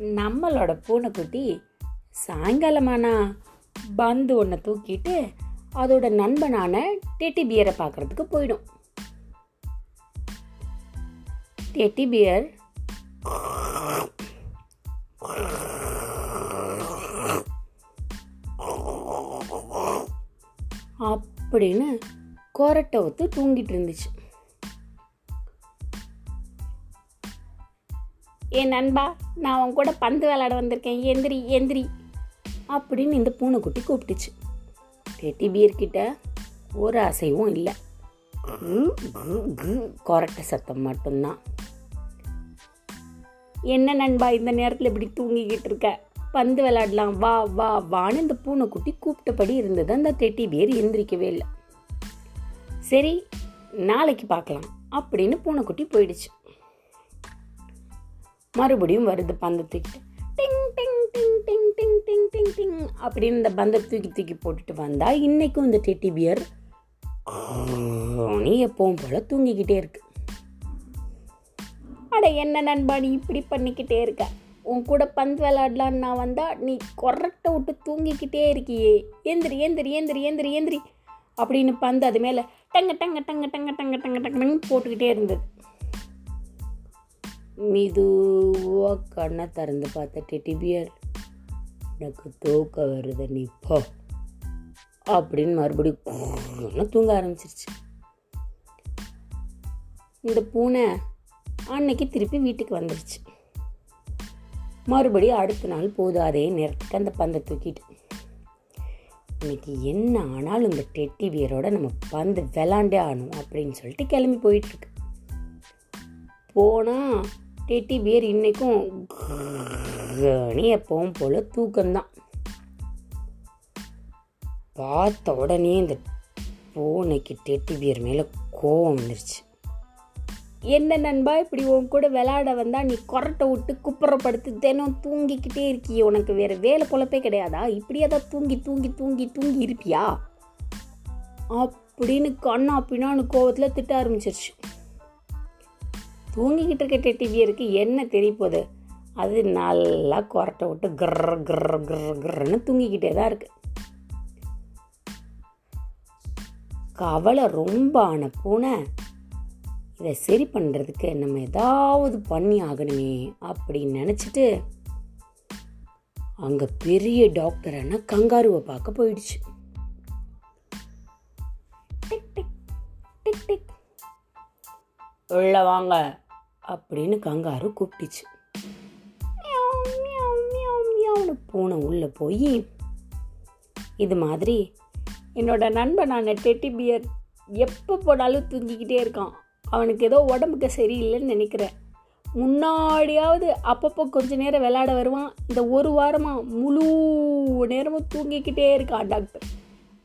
நம்மளோட பூனைக்குட்டி சாயங்காலமானா பந்து ஒன்றை தூக்கிட்டு அதோட நண்பனான டெட்டி பியரை பார்க்கறதுக்கு போயிடும். டெட்டி பியர் அப்படின்னு கொரட்டை ஒத்து தூங்கிட்டு இருந்துச்சு. என் நண்பா நான் அவன் கூட பந்து விளாட வந்திருக்கேன். எந்திரி எந்திரி. அப்படின்னு இந்த பூனைக்குட்டி கூப்பிட்டுச்சு. டெட்டி பியர்கிட்ட ஒரு அசைவும் இல்லை. கொரட்டை சத்தம் மட்டும்தான். என்ன நண்பா இந்த நேரத்தில் இப்படி தூங்கிக்கிட்டு இருக்க? பந்து விளாடலாம் வா வா வான்னு இந்த பூனைக்குட்டி கூப்பிட்டபடி இருந்தது. அந்த டெட்டி பியர் எந்திரிக்கவே இல்லை. சரி நாளைக்கு பார்க்கலாம். அப்படின்னு பூனைக்குட்டி போயிடுச்சு. மறுபடியும் வருது பந்தை தூக்கிட்டு டிங் டிங் டிங் டிங் டிங் டிங் டிங் டிங் அப்படின்னு இந்த பந்தை தூக்கி தூக்கி போட்டுட்டு வந்தால் இன்றைக்கும் இந்த டெட்டி பியர் நீ எப்பவும் தூங்கிக்கிட்டே இருக்கு. அட என்ன நண்பா நீ இப்படி பண்ணிக்கிட்டே இருக்க? உன் கூட பந்து விளையாடலான்னு நான் வந்தால் நீ கொரட்டை விட்டு தூங்கிக்கிட்டே இருக்கியே. ஏந்திரி ஏந்திரி ஏந்திரி ஏந்திரி ஏந்திரி அப்படின்னு பந்து அது மேலே டங்க டங்க டங்க டங்க டங்க டங்க டங்கன்னு போட்டுக்கிட்டே இருந்தது. மெதுவாக கண்ணை திறந்து பார்த்த டெட்டி பியர் எனக்கு தூக்க வருது நீ போ அப்படின்னு மறுபடியும் தூங்க ஆரம்பிச்சிருச்சு. இந்த பூனை அன்னைக்கு திருப்பி வீட்டுக்கு வந்துருச்சு. மறுபடியும் அடுத்த நாள் போதும் அதே நேரத்துக்கு அந்த பந்தை தூக்கிட்டு. இன்னைக்கு என்ன ஆனாலும் இந்த டெட்டி பியரோட நம்ம பந்து விளாண்டே ஆகணும் அப்படின்னு சொல்லிட்டு கிளம்பி போயிட்டுருக்கு போனால் டெட்டி பியர் இன்றைக்கும் எப்பவும் போல் தூக்கம்தான். பார்த்த உடனே இந்த பூனைக்கு டெட்டி பியர் மேலே கோவம் வந்துருச்சு. என்ன நண்பா இப்படி உன் கூட விளையாட வந்தால் நீ கொரட்டை விட்டு குப்புறப்படுத்து தினம் தூங்கிக்கிட்டே இருக்கியே. உனக்கு வேறு வேலை பொழப்பே கிடையாதா? இப்படியே தான் தூங்கி தூங்கி தூங்கி தூங்கி இருப்பியா? அப்படின்னு கண்ணா பின்னான்னு கோவத்தில் திட்ட ஆரம்பிச்சிருச்சு. தூங்கிக்கிட்டு இருக்க டெட்டி என்ன தெரிய போகுது? அது நல்லா கொரட்டை விட்டு கிர கிர கிர கிரன்னு தூங்கிக்கிட்டே தான் இருக்கு. கவலை ரொம்ப ஆன பூனை இதை சரி பண்ணுறதுக்கு நம்ம ஏதாவது பண்ணி ஆகணுமே அப்படின்னு நினச்சிட்டு அங்கே பெரிய டாக்டர் கங்காருவை பார்க்க போயிடுச்சு. உள்ள வாங்க அப்படின்னு கங்காரு கூப்பிட்டுச்சு. பூனை உள்ளே போய் இது மாதிரி என்னோட நண்பனான டெட்டி பியர் எப்போ போனாலும் தூங்கிக்கிட்டே இருக்கான். அவனுக்கு ஏதோ உடம்புக்கு சரியில்லைன்னு நினைக்கிறேன். முன்னாடியாவது அப்பப்போ கொஞ்ச நேரம் விளையாட வருவான். இந்த ஒரு வாரமாக முழு நேரமும் தூங்கிக்கிட்டே இருக்கான் டாக்டர்.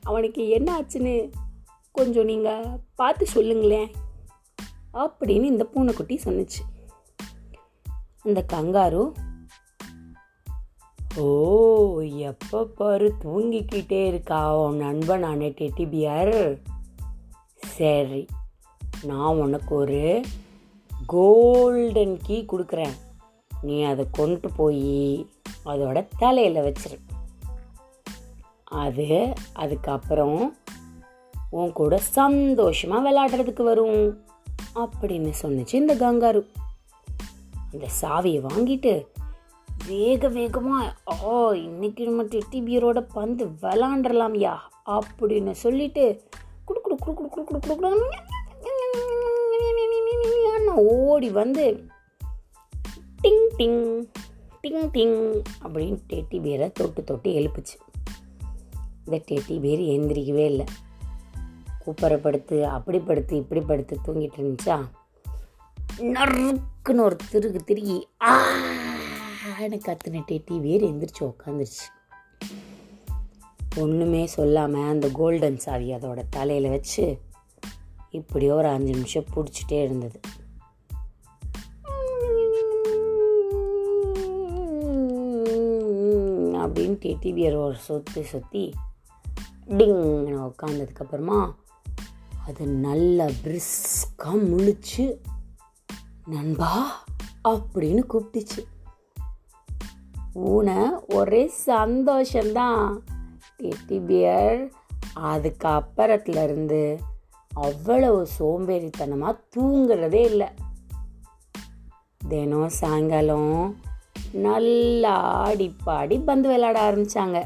அவனுக்கு என்ன ஆச்சுன்னு கொஞ்சம் நீங்கள் பார்த்து சொல்லுங்களேன். அப்படின்னு இந்த பூனைக்குட்டி சொன்னிச்சு. அந்த கங்காரு ஓ எப்போ பாரு தூங்கிக்கிட்டே இருக்கா உன் நண்பனான டெட்டி பியர் சரி நான் உனக்கு ஒரு கோல்டன் கீ கொடுக்குறேன். நீ அதை கொண்டு போய் அதோட தலையில் வச்சிரு. அது அதுக்கப்புறம் உன் கூட சந்தோஷமாக விளையாடுறதுக்கு வரும். அப்படின்னு சொன்னிச்சு இந்த கங்காரு அந்த சாவியை வாங்கிட்டு வேக வேகமாக ஓ இன்னைக்கு நம்ம டிடிபியரோட பந்து விளாண்டுடலாம்யா அப்படின்னு சொல்லிட்டு குடு குடு குடு குடு குடு குடு குடு ஓடி வந்து டிங் டிங் டிங் டிங் அப்படின்னு டெட்டி பேரை தொட்டு தொட்டு எழுப்புச்சு இந்த டெட்டி பேர் எந்திரிக்கவே இல்லை கூப்பரப்படுத்து அப்படி படுத்து இப்படி படுத்து தூங்கிட்டு இருந்துச்சா? நறுக்குன்னு ஒரு திருகு திருகி ஆன்னு கத்துன டிவியர் வேறு எந்திரிச்சு உக்காந்துருச்சு. ஒன்றுமே சொல்லாமல் அந்த கோல்டன் சாவி அதோட தலையில் வச்சு இப்படியோ ஒரு அஞ்சு நிமிஷம் பிடிச்சிட்டே இருந்தது. அப்படின்னு டெட்டி ஒரு சொத்து சுற்றி டிங்னு உட்காந்ததுக்கப்புறமா அது நல்லா பிரிஸ்காக முழிச்சு நண்பா அப்படின்னு கூப்பிட்டுச்சு. ஊனை ஒரே சந்தோஷந்தான் டெட்டி பியர் அதுக்கு அப்புறத்துலேருந்து அவ்வளவு சோம்பேறித்தனமாக தூங்குறதே இல்லை. தினம் சாயங்காலம் நல்லா ஆடி பாடி பந்து விளையாட ஆரம்பித்தாங்க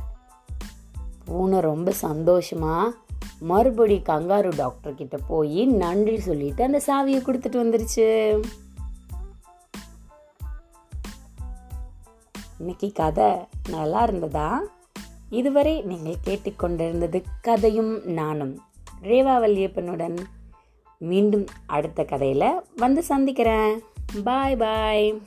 பூனை ரொம்ப சந்தோஷமாக மறுபடி கங்காரு டாக்டர் கிட்ட போய் நன்றி சொல்லிட்டு அந்த சாவியை கொடுத்துட்டு வந்துருச்சு. இன்னைக்கு கதை நல்லா இருந்ததா? இதுவரை நீங்கள் கேட்டுக்கொண்டிருந்தது கதையும் நானும் ரேவா வல்லியப்பனுடன். மீண்டும் அடுத்த கதையில் வந்து சந்திக்கிறேன். பாய் பாய்